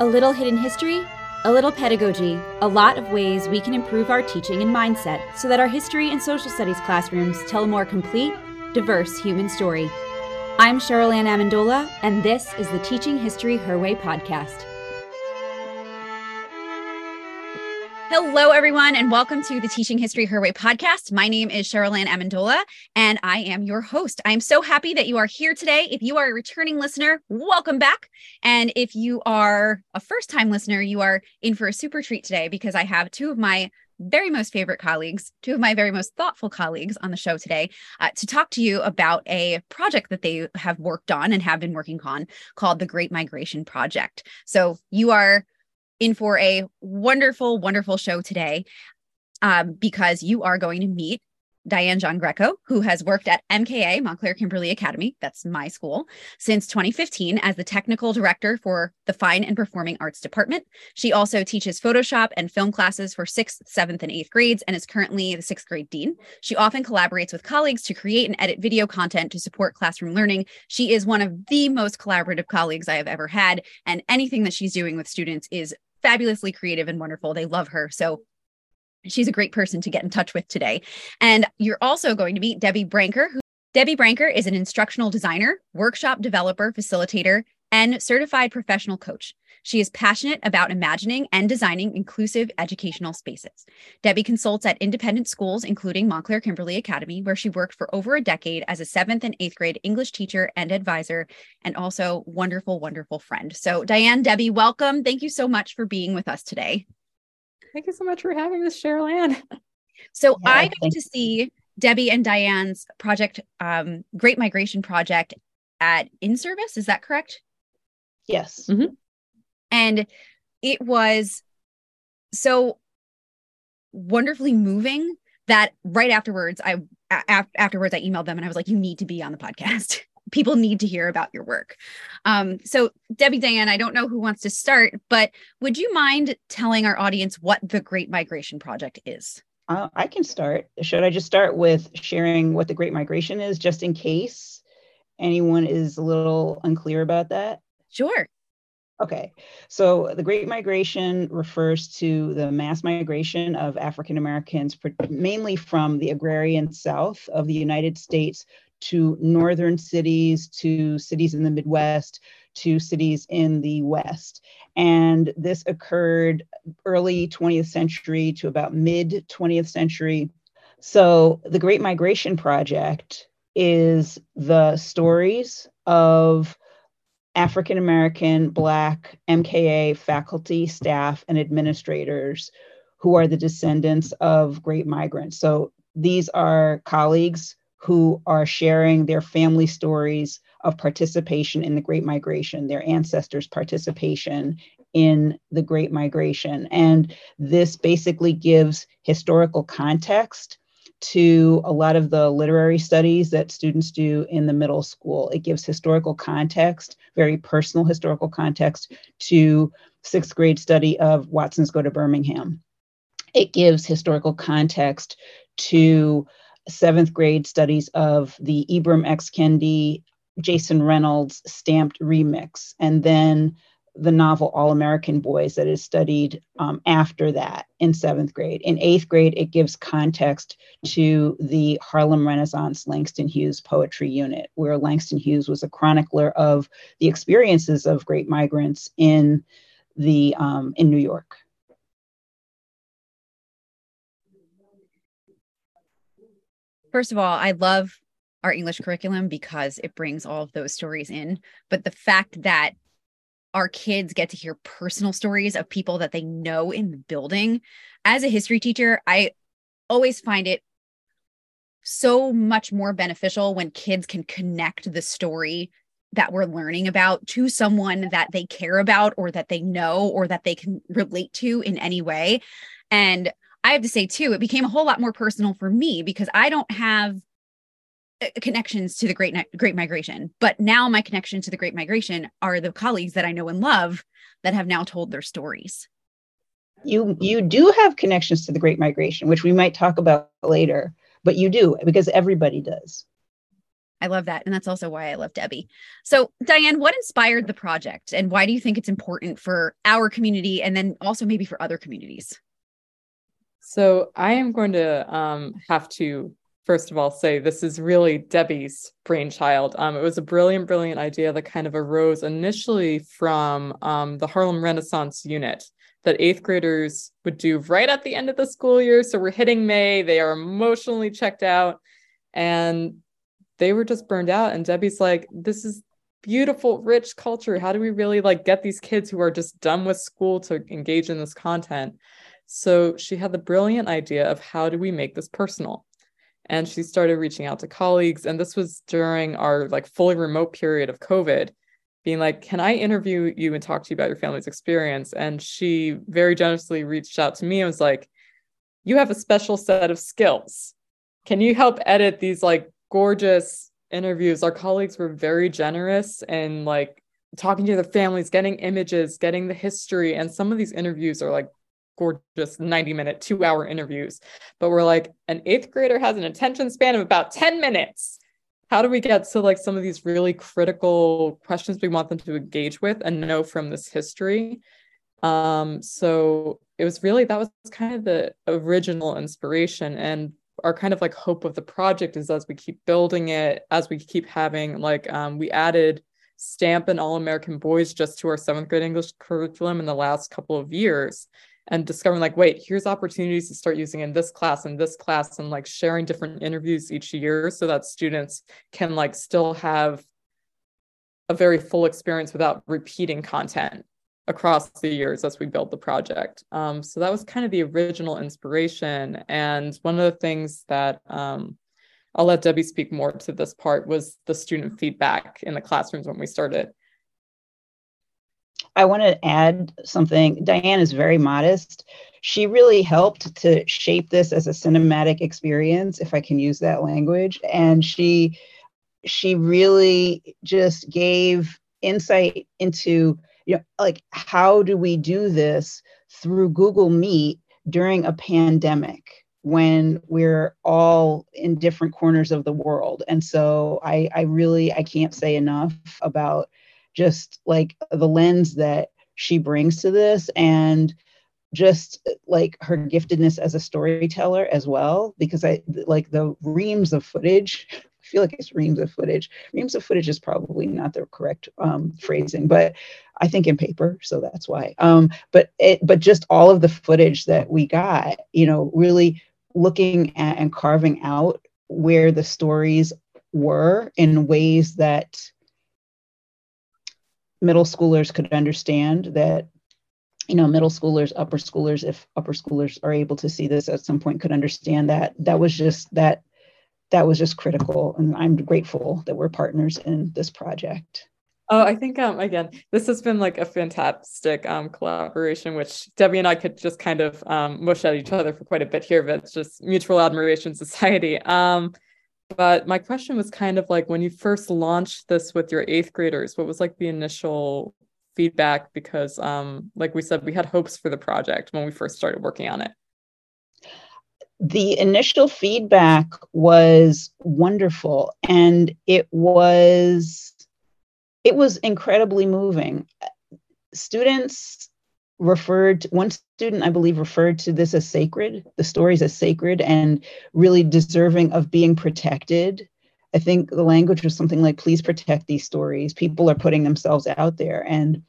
A little hidden history, a little pedagogy, a lot of ways we can improve our teaching and mindset so that our history and social studies classrooms tell a more complete, diverse human story. I'm Cheryl Ann Amendola, and this is the Teaching History Her Way podcast. Hello, everyone, and welcome to the Teaching History Her Way podcast. My name is Cheryl Ann Amendola, and I am your host. I'm so happy that you are here today. If you are a returning listener, welcome back. And if you are a first time listener, you are in for a super treat today because I have two of my very most favorite colleagues, two of my very most thoughtful colleagues on the show today uh, to talk to you about a project that they have worked on and have been working on called the Great Migration Project. So you are in for a wonderful, wonderful show today um, because you are going to meet Diane Giangreco, who has worked at MKA, Montclair Kimberley Academy, that's my school, since 2015 as the technical director for the Fine and Performing Arts Department. She also teaches Photoshop and film classes for sixth, seventh, and eighth grades and is currently the sixth grade dean. She often collaborates with colleagues to create and edit video content to support classroom learning. She is one of the most collaborative colleagues I have ever had, and anything that she's doing with students is fabulously creative and wonderful. They love her. So she's a great person to get in touch with today. And you're also going to meet Debbie Branker, who Debbie Branker is an instructional designer, workshop developer, facilitator, and certified professional coach. She is passionate about imagining and designing inclusive educational spaces. Debbie consults at independent schools, including Montclair Kimberley Academy, where she worked for over a decade as a seventh and eighth grade English teacher and advisor, and also wonderful, wonderful friend. So, Diane, Debbie, welcome. Thank you so much for being with us today. Thank you so much for having us, Cheryl Ann. So, yeah, I got to see Debbie and Diane's project, um, Great Migration Project at In Service. Is that correct? Yes. Mm-hmm. And it was so wonderfully moving that right afterwards, I a- afterwards I emailed them and I was like, "You need to be on the podcast. People need to hear about your work." Um, so Debbie, Diane, I don't know who wants to start, but would you mind telling our audience what the Great Migration Project is? Uh, I can start. Should I just start with sharing what the Great Migration is, just in case anyone is a little unclear about that? Sure. Okay, so the Great Migration refers to the mass migration of African Americans, mainly from the agrarian South of the United States to northern cities, to cities in the Midwest, to cities in the West. And this occurred early 20th century to about mid 20th century. So the Great Migration Project is the stories of African American, Black, MKA faculty, staff, and administrators who are the descendants of great migrants. So these are colleagues who are sharing their family stories of participation in the Great Migration, their ancestors' participation in the Great Migration. And this basically gives historical context to a lot of the literary studies that students do in the middle school. It gives historical context, very personal historical context to sixth grade study of Watson's Go to Birmingham. It gives historical context to seventh grade studies of the Ibram X. Kendi, Jason Reynolds stamped remix, and then the novel All American Boys that is studied um, after that in seventh grade. In eighth grade, it gives context to the Harlem Renaissance Langston Hughes Poetry Unit, where Langston Hughes was a chronicler of the experiences of great migrants in the um, in New York. First of all, I love our English curriculum because it brings all of those stories in. But the fact that our kids get to hear personal stories of people that they know in the building. As a history teacher, I always find it so much more beneficial when kids can connect the story that we're learning about to someone that they care about or that they know or that they can relate to in any way. And I have to say, too, it became a whole lot more personal for me because I don't have connections to the great great migration but now my connection to the great migration are the colleagues that i know and love that have now told their stories you you do have connections to the great migration which we might talk about later but you do because everybody does I love that. And that's also why I love Debbie. So, Diane, what inspired the project and why do you think it's important for our community and then also maybe for other communities? So, I am going to um, have to, first of all, say this is really Debbie's brainchild. Um, it was a brilliant, brilliant idea that kind of arose initially from um, the Harlem Renaissance unit that eighth graders would do right at the end of the school year. So, we're hitting May, they are emotionally checked out. And they were just burned out and debbie's like this is beautiful rich culture how do we really like get these kids who are just done with school to engage in this content so she had the brilliant idea of how do we make this personal and she started reaching out to colleagues and this was during our like fully remote period of covid being like can i interview you and talk to you about your family's experience and she very generously reached out to me and was like you have a special set of skills can you help edit these like gorgeous interviews. Our colleagues were very generous and like talking to the families, getting images, getting the history. And some of these interviews are like gorgeous 90 minute, two hour interviews. But we're like, an eighth grader has an attention span of about 10 minutes. How do we get to like some of these really critical questions we want them to engage with and know from this history? Um, so it was really that was kind of the original inspiration. And our kind of like hope of the project is as we keep building it, as we keep having like um, we added stamp and all American boys just to our seventh grade English curriculum in the last couple of years and discovering like wait here's opportunities to start using in this class and this class and like sharing different interviews each year so that students can like still have a very full experience without repeating content across the years as we build the project. Um, so that was kind of the original inspiration. And one of the things that um, I'll let Debbie speak more to this part was the student feedback in the classrooms when we started. I want to add something. Diane is very modest. She really helped to shape this as a cinematic experience, if I can use that language. And she she really just gave insight into you know, like how do we do this through Google Meet during a pandemic when we're all in different corners of the world? And so I, I really I can't say enough about just like the lens that she brings to this and just like her giftedness as a storyteller as well because i like the reams of footage I feel like it's reams of footage. Reams of footage is probably not the correct um, phrasing, but I think in paper, so that's why. Um, but it, but just all of the footage that we got, you know, really looking at and carving out where the stories were in ways that middle schoolers could understand that you know middle schoolers upper schoolers if upper schoolers are able to see this at some point could understand that that was just that that was just critical. And I'm grateful that we're partners in this project. Oh, I think um again, this has been like a fantastic um collaboration, which Debbie and I could just kind of um mush at each other for quite a bit here, but it's just mutual admiration society. Um, but my question was kind of like when you first launched this with your eighth graders, what was like the initial feedback? Because um, like we said, we had hopes for the project when we first started working on it the initial feedback was wonderful and it was it was incredibly moving students referred one student i believe referred to this as sacred the stories as sacred and really deserving of being protected. I think the language was something like please protect these stories. People are putting themselves out there and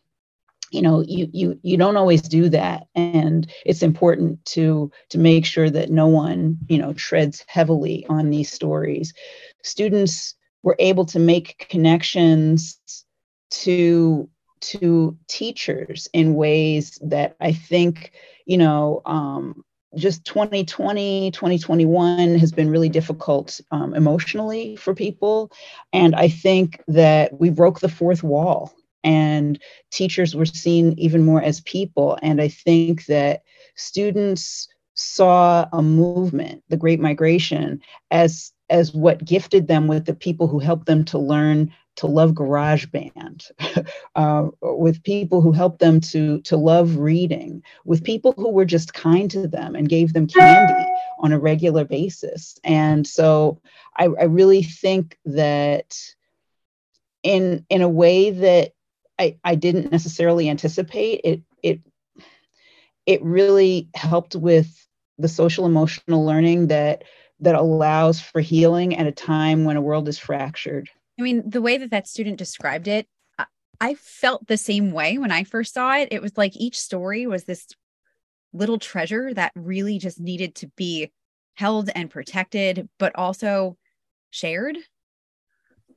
you know you you you don't always do that. And it's important to to make sure that no one you know treads heavily on these stories. Students were able to make connections to to teachers in ways that i think you know um, just 2020 2021 has been really difficult um, emotionally for people and i think that we broke the fourth wall and teachers were seen even more as people. And I think that students saw a movement, the Great Migration, as as what gifted them with the people who helped them to learn to love GarageBand, uh, with people who helped them to to love reading, with people who were just kind to them and gave them candy on a regular basis. And so I, I really think that in in a way that I, I didn't necessarily anticipate, it it it really helped with the social emotional learning that that allows for healing at a time when a world is fractured. I mean, the way that that student described it, I felt the same way when I first saw it. It was like each story was this little treasure that really just needed to be held and protected, but also shared.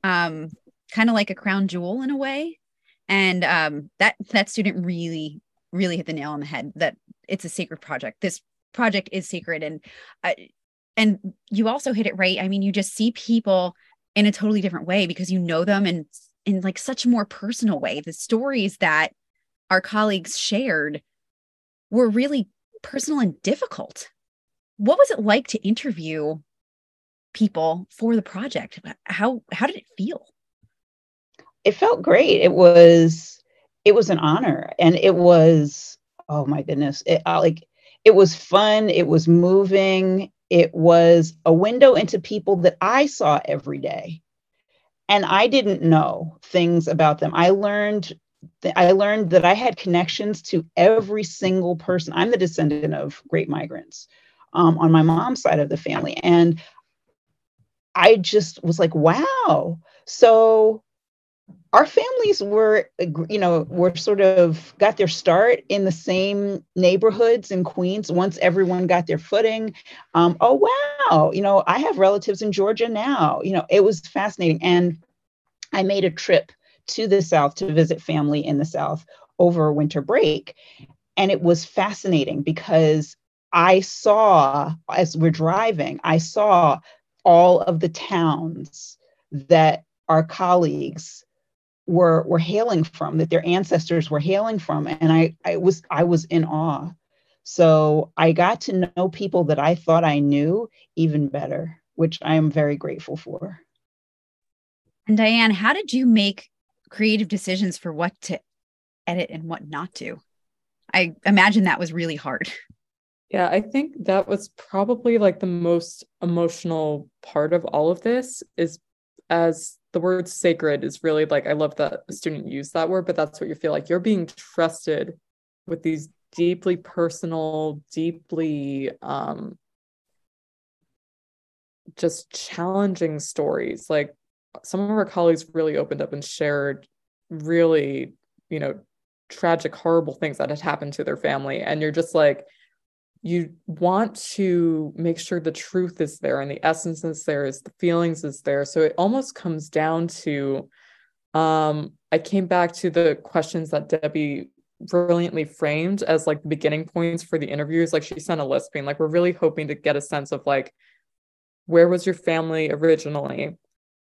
Um, kind of like a crown jewel in a way. And um, that that student really, really hit the nail on the head. That it's a sacred project. This project is sacred, and uh, and you also hit it right. I mean, you just see people in a totally different way because you know them and in like such a more personal way. The stories that our colleagues shared were really personal and difficult. What was it like to interview people for the project? How how did it feel? It felt great. It was it was an honor and it was oh my goodness. It like it was fun, it was moving, it was a window into people that I saw every day and I didn't know things about them. I learned th- I learned that I had connections to every single person. I'm the descendant of great migrants um, on my mom's side of the family, and I just was like, wow. So our families were you know were sort of got their start in the same neighborhoods in queens once everyone got their footing. Um, oh wow. You know i have relatives in georgia now. You know it was fascinating. And i made a trip to the south to visit family in the south over winter break. And it was fascinating because i saw as we're driving i saw all of the towns that our colleagues were were hailing from that their ancestors were hailing from and i i was i was in awe. So i got to know people that i thought i knew even better which i am very grateful for. And diane how did you make creative decisions for what to edit and what not to? I imagine that was really hard. Yeah i think that was probably like the most emotional part of all of this is as the word sacred is really like I love that a student used that word, but that's what you feel like. You're being trusted with these deeply personal, deeply um just challenging stories. Like some of our colleagues really opened up and shared really, you know, tragic, horrible things that had happened to their family. And you're just like, you want to make sure the truth is there and the essence is there is the feelings is there. So it almost comes down to um i came back to the questions that debbie brilliantly framed as like the beginning points for the interviews. Like she sent a list being like we're really hoping to get a sense of like where was your family originally?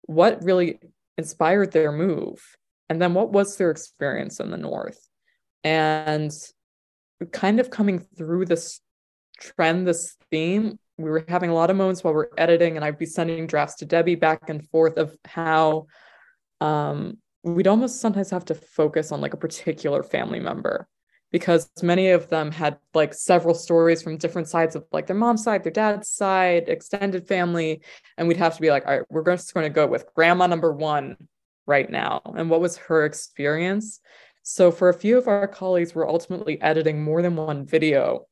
What really inspired their move? And then what was their experience in the north? And kind of coming through this trend, this theme. We were having a lot of moments while we're editing, and I'd be sending drafts to Debbie back and forth of how um, we'd almost sometimes have to focus on like a particular family member because many of them had like several stories from different sides of like their mom's side, their dad's side, extended family. And we'd have to be like, all right, we're just going to go with grandma number one right now. And what was her experience? So for a few of our colleagues, we're ultimately editing more than one video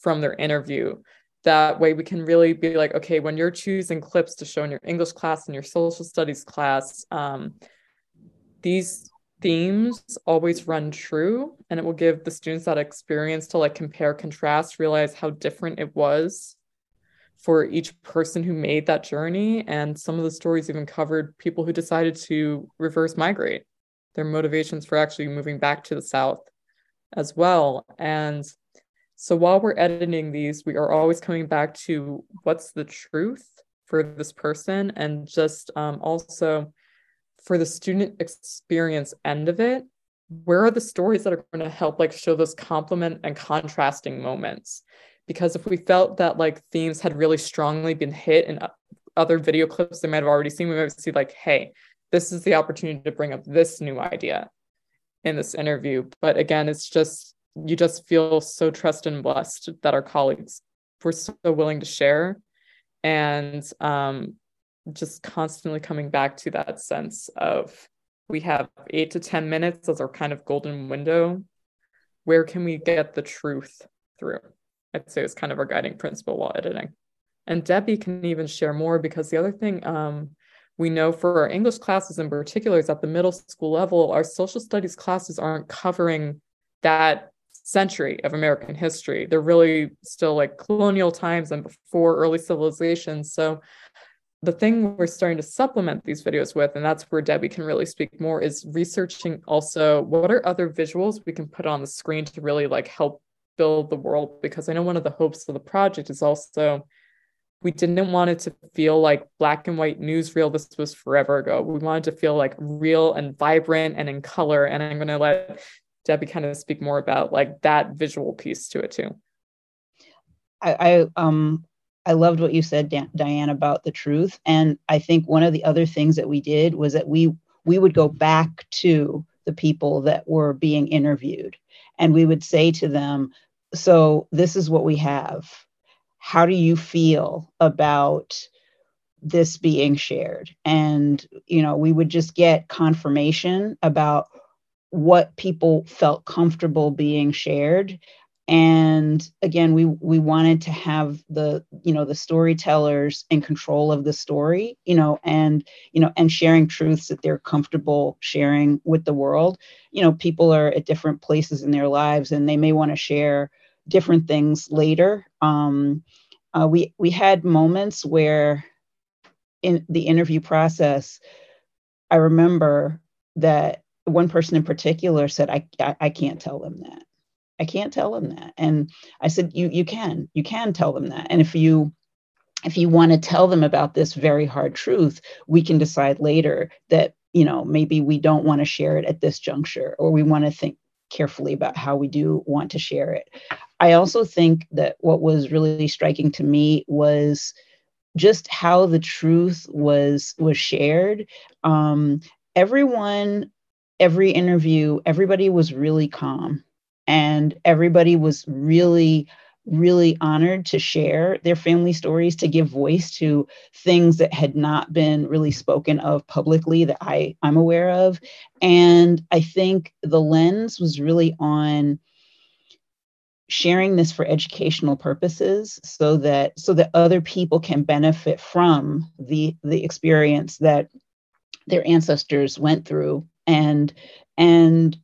from their interview. That way, we can really be like, okay, when you're choosing clips to show in your English class and your social studies class, um, these themes always run true and it will give the students that experience to like compare contrast realize how different it was for each person who made that journey and some of the stories even covered people who decided to reverse migrate their motivations for actually moving back to the south as well and so while we're editing these, we are always coming back to what's the truth for this person and just um, also for the student experience end of it where are the stories that are going to help like show those complement and contrasting moments? Because if we felt that like themes had really strongly been hit in other video clips they might have already seen we might see like hey this is the opportunity to bring up this new idea in this interview. But again it's just you just feel so trusted and blessed that our colleagues we're so willing to share and um, just constantly coming back to that sense of we have eight to 10 minutes as our kind of golden window. Where can we get the truth through? I'd say is kind of our guiding principle while editing. And Debbie can even share more because the other thing um, we know for our English classes in particular is at the middle school level, our social studies classes aren't covering that century of American history. They're really still like colonial times and before early civilization. So the thing we're starting to supplement these videos with, and that's where Debbie can really speak more, is researching also what are other visuals we can put on the screen to really like help build the world. Because I know one of the hopes of the project is also we didn't want it to feel like black and white newsreel. This was forever ago. We wanted to feel like real and vibrant and in color. And I'm going to let Debbie kind of speak more about like that visual piece to it too. I, I um I loved what you said, Dan- Diane, about the truth. And I think one of the other things that we did was that we we would go back to the people that were being interviewed, and we would say to them, "So this is what we have. How do you feel about?" this being shared and you know we would just get confirmation about what people felt comfortable being shared. And again we we wanted to have the you know the storytellers in control of the story you know and you know and sharing truths that they're comfortable sharing with the world. You know people are at different places in their lives and they may want to share different things later. Um, uh, we we had moments where in the interview process i remember that one person in particular said, I, I, I can't tell them that. I can't tell them that. And I said, you, you can, you can tell them that. And if you, if you want to tell them about this very hard truth, we can decide later that, you know, maybe we don't want to share it at this juncture, or we want to think carefully about how we do want to share it. I also think that what was really striking to me was just how the truth was was shared. Um, everyone every interview, everybody was really calm and everybody was really really honored to share their family stories to give voice to things that had not been really spoken of publicly that I I'm aware of. And I think the lens was really on sharing this for educational purposes so that so that other people can benefit from the the experience that their ancestors went through and and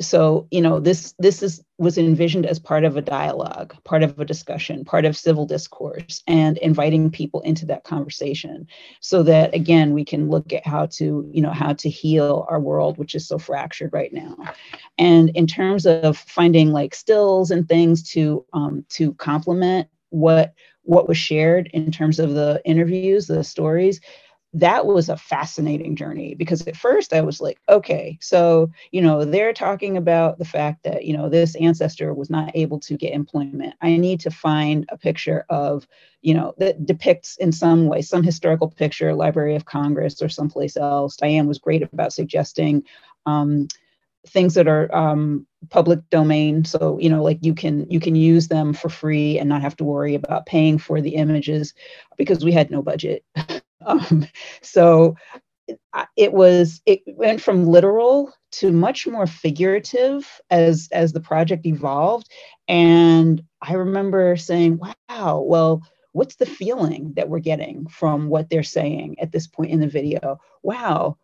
so you know this this is was envisioned as part of a dialogue part of a discussion part of civil discourse and inviting people into that conversation so that again we can look at how to you know how to heal our world which is so fractured right now. And in terms of finding like stills and things to um, to complement what what was shared in terms of the interviews the stories that was a fascinating journey because at first I was like, okay, so, you know, they're talking about the fact that, you know, this ancestor was not able to get employment. I need to find a picture of, you know, that depicts in some way some historical picture, Library of Congress or someplace else. Diane was great about suggesting um, things that are um, public domain so you know like you can you can use them for free and not have to worry about paying for the images because we had no budget um, so it was it went from literal to much more figurative as as the project evolved. And i remember saying wow well what's the feeling that we're getting from what they're saying at this point in the video? Wow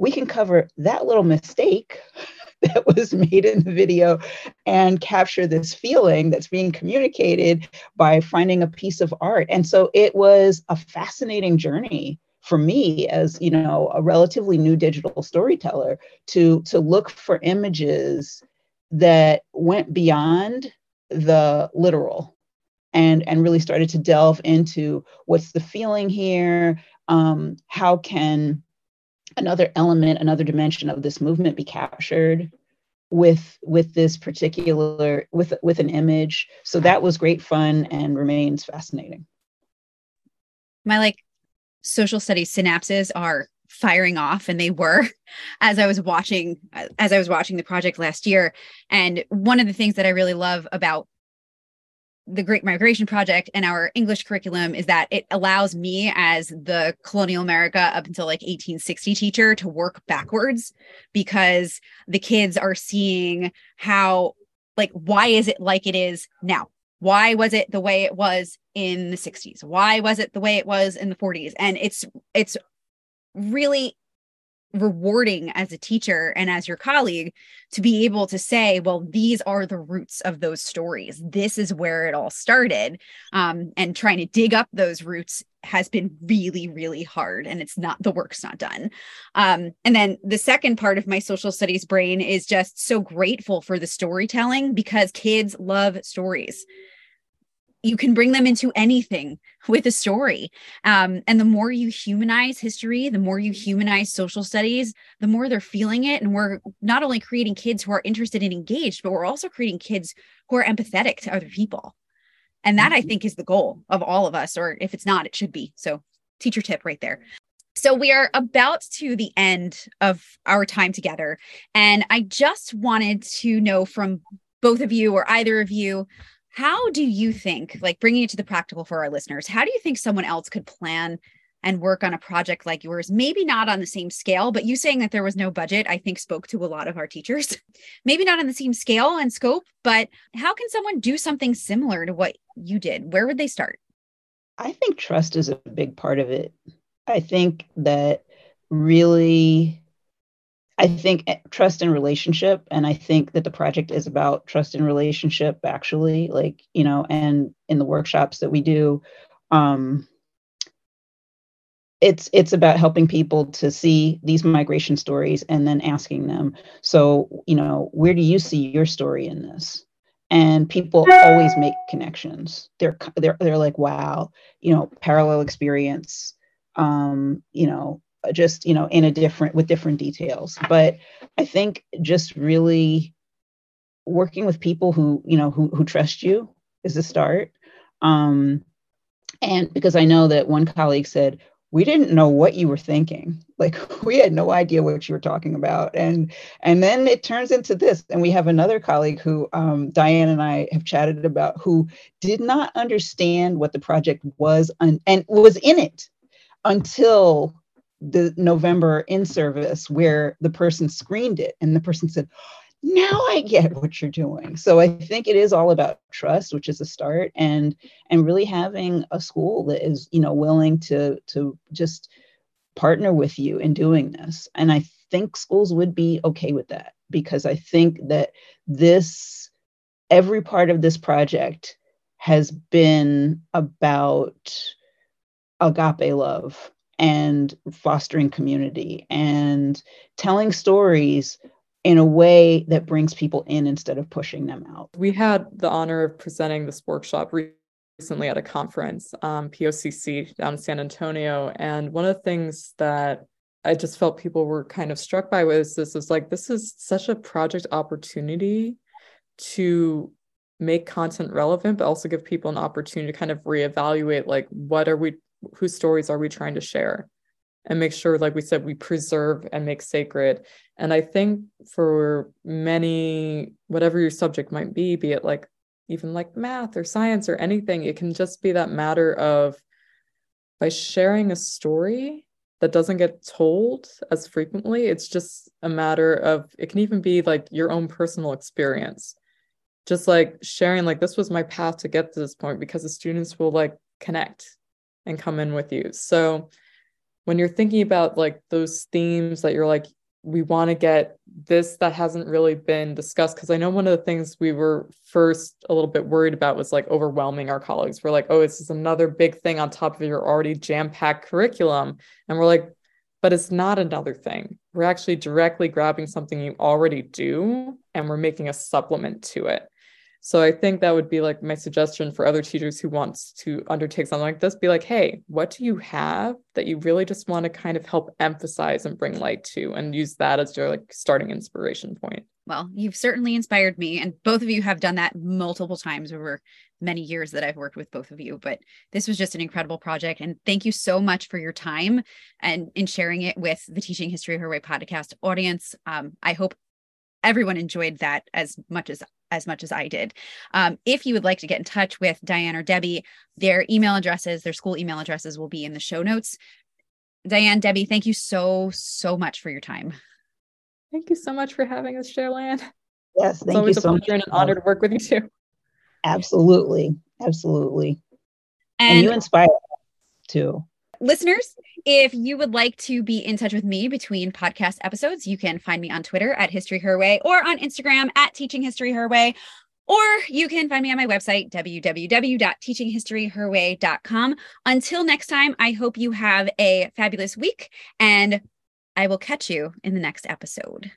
we can cover that little mistake that was made in the video and capture this feeling that's being communicated by finding a piece of art. And so it was a fascinating journey for me as you know a relatively new digital storyteller to to look for images that went beyond the literal and and really started to delve into what's the feeling here um, how can another element another dimension of this movement be captured with with this particular with with an image. So that was great fun and remains fascinating. My like social studies synapses are firing off and they were as i was watching as i was watching the project last year. And one of the things that i really love about the Great Migration Project and our English curriculum is that it allows me as the colonial America up until like 1860 teacher to work backwards because the kids are seeing how like why is it like it is now? Why was it the way it was in the 60s? Why was it the way it was in the 40s? And it's it's really rewarding as a teacher and as your colleague to be able to say well these are the roots of those stories. This is where it all started. Um, and trying to dig up those roots has been really really hard and it's not the work's not done. Um, and then the second part of my social studies brain is just so grateful for the storytelling because kids love stories you can bring them into anything with a story. Um, and the more you humanize history, the more you humanize social studies, the more they're feeling it. And we're not only creating kids who are interested and engaged, but we're also creating kids who are empathetic to other people. And that I mm-hmm. think is the goal of all of us, or if it's not, it should be. So, teacher tip right there. So, we are about to the end of our time together. And I just wanted to know from both of you or either of you how do you think, like bringing it to the practical for our listeners, how do you think someone else could plan and work on a project like yours? Maybe not on the same scale, but you saying that there was no budget, I think spoke to a lot of our teachers. Maybe not on the same scale and scope, but how can someone do something similar to what you did? Where would they start? I think trust is a big part of it. I think that really I think eh, trust and relationship, and I think that the project is about trust and relationship, actually. Like you know, and in the workshops that we do, um, it's it's about helping people to see these migration stories and then asking them, so you know, where do you see your story in this? And people always make connections. They're they're they're like, wow, you know, parallel experience. Um, you know, just you know in a different with different details. But i think just really working with people who you know who, who trust you is a start. Um and because i know that one colleague said we didn't know what you were thinking. Like we had no idea what you were talking about. And and then it turns into this. And we have another colleague who um, diane and i have chatted about who did not understand what the project was un- and was in it until the November in service where the person screened it and the person said, now I get what you're doing. So I think it is all about trust, which is a start, and and really having a school that is, you know, willing to to just partner with you in doing this. And I think schools would be okay with that because I think that this every part of this project has been about agape love and fostering community and telling stories in a way that brings people in instead of pushing them out. We had the honor of presenting this workshop recently at a conference, um, POCC down in San Antonio. And one of the things that I just felt people were kind of struck by was this was like, this is such a project opportunity to make content relevant, but also give people an opportunity to kind of reevaluate like, what are we whose stories are we trying to share and make sure like we said we preserve and make sacred. And i think for many whatever your subject might be be it like even like math or science or anything it can just be that matter of by sharing a story that doesn't get told as frequently it's just a matter of it can even be like your own personal experience. Just like sharing like this was my path to get to this point because the students will like connect and come in with you. So when you're thinking about like those themes that you're like, we want to get this that hasn't really been discussed because I know one of the things we were first a little bit worried about was like overwhelming our colleagues. We're like, oh, this is another big thing on top of your already jam-packed curriculum. And we're like, but it's not another thing. We're actually directly grabbing something you already do and we're making a supplement to it. So I think that would be like my suggestion for other teachers who wants to undertake something like this. Be like, hey, what do you have that you really just want to kind of help emphasize and bring light to, and use that as your like starting inspiration point. Well, you've certainly inspired me, and both of you have done that multiple times over many years that I've worked with both of you. But this was just an incredible project, and thank you so much for your time and in sharing it with the Teaching History Her Way podcast audience. Um, I hope everyone enjoyed that as much as as much as I did. Um, if you would like to get in touch with Diane or Debbie, their email addresses, their school email addresses will be in the show notes. Diane, Debbie, thank you so, so much for your time. Thank you so much for having us, Cheryl Yes, thank you. it's always you a so pleasure and an honor to work with you too. Absolutely. Absolutely. And, and you inspire too. Listeners, if you would like to be in touch with me between podcast episodes, you can find me on Twitter at History Her Way or on Instagram at Teaching History Her Way. Or you can find me on my website, www.teachinghistoryherway.com. Until next time, I hope you have a fabulous week and I will catch you in the next episode.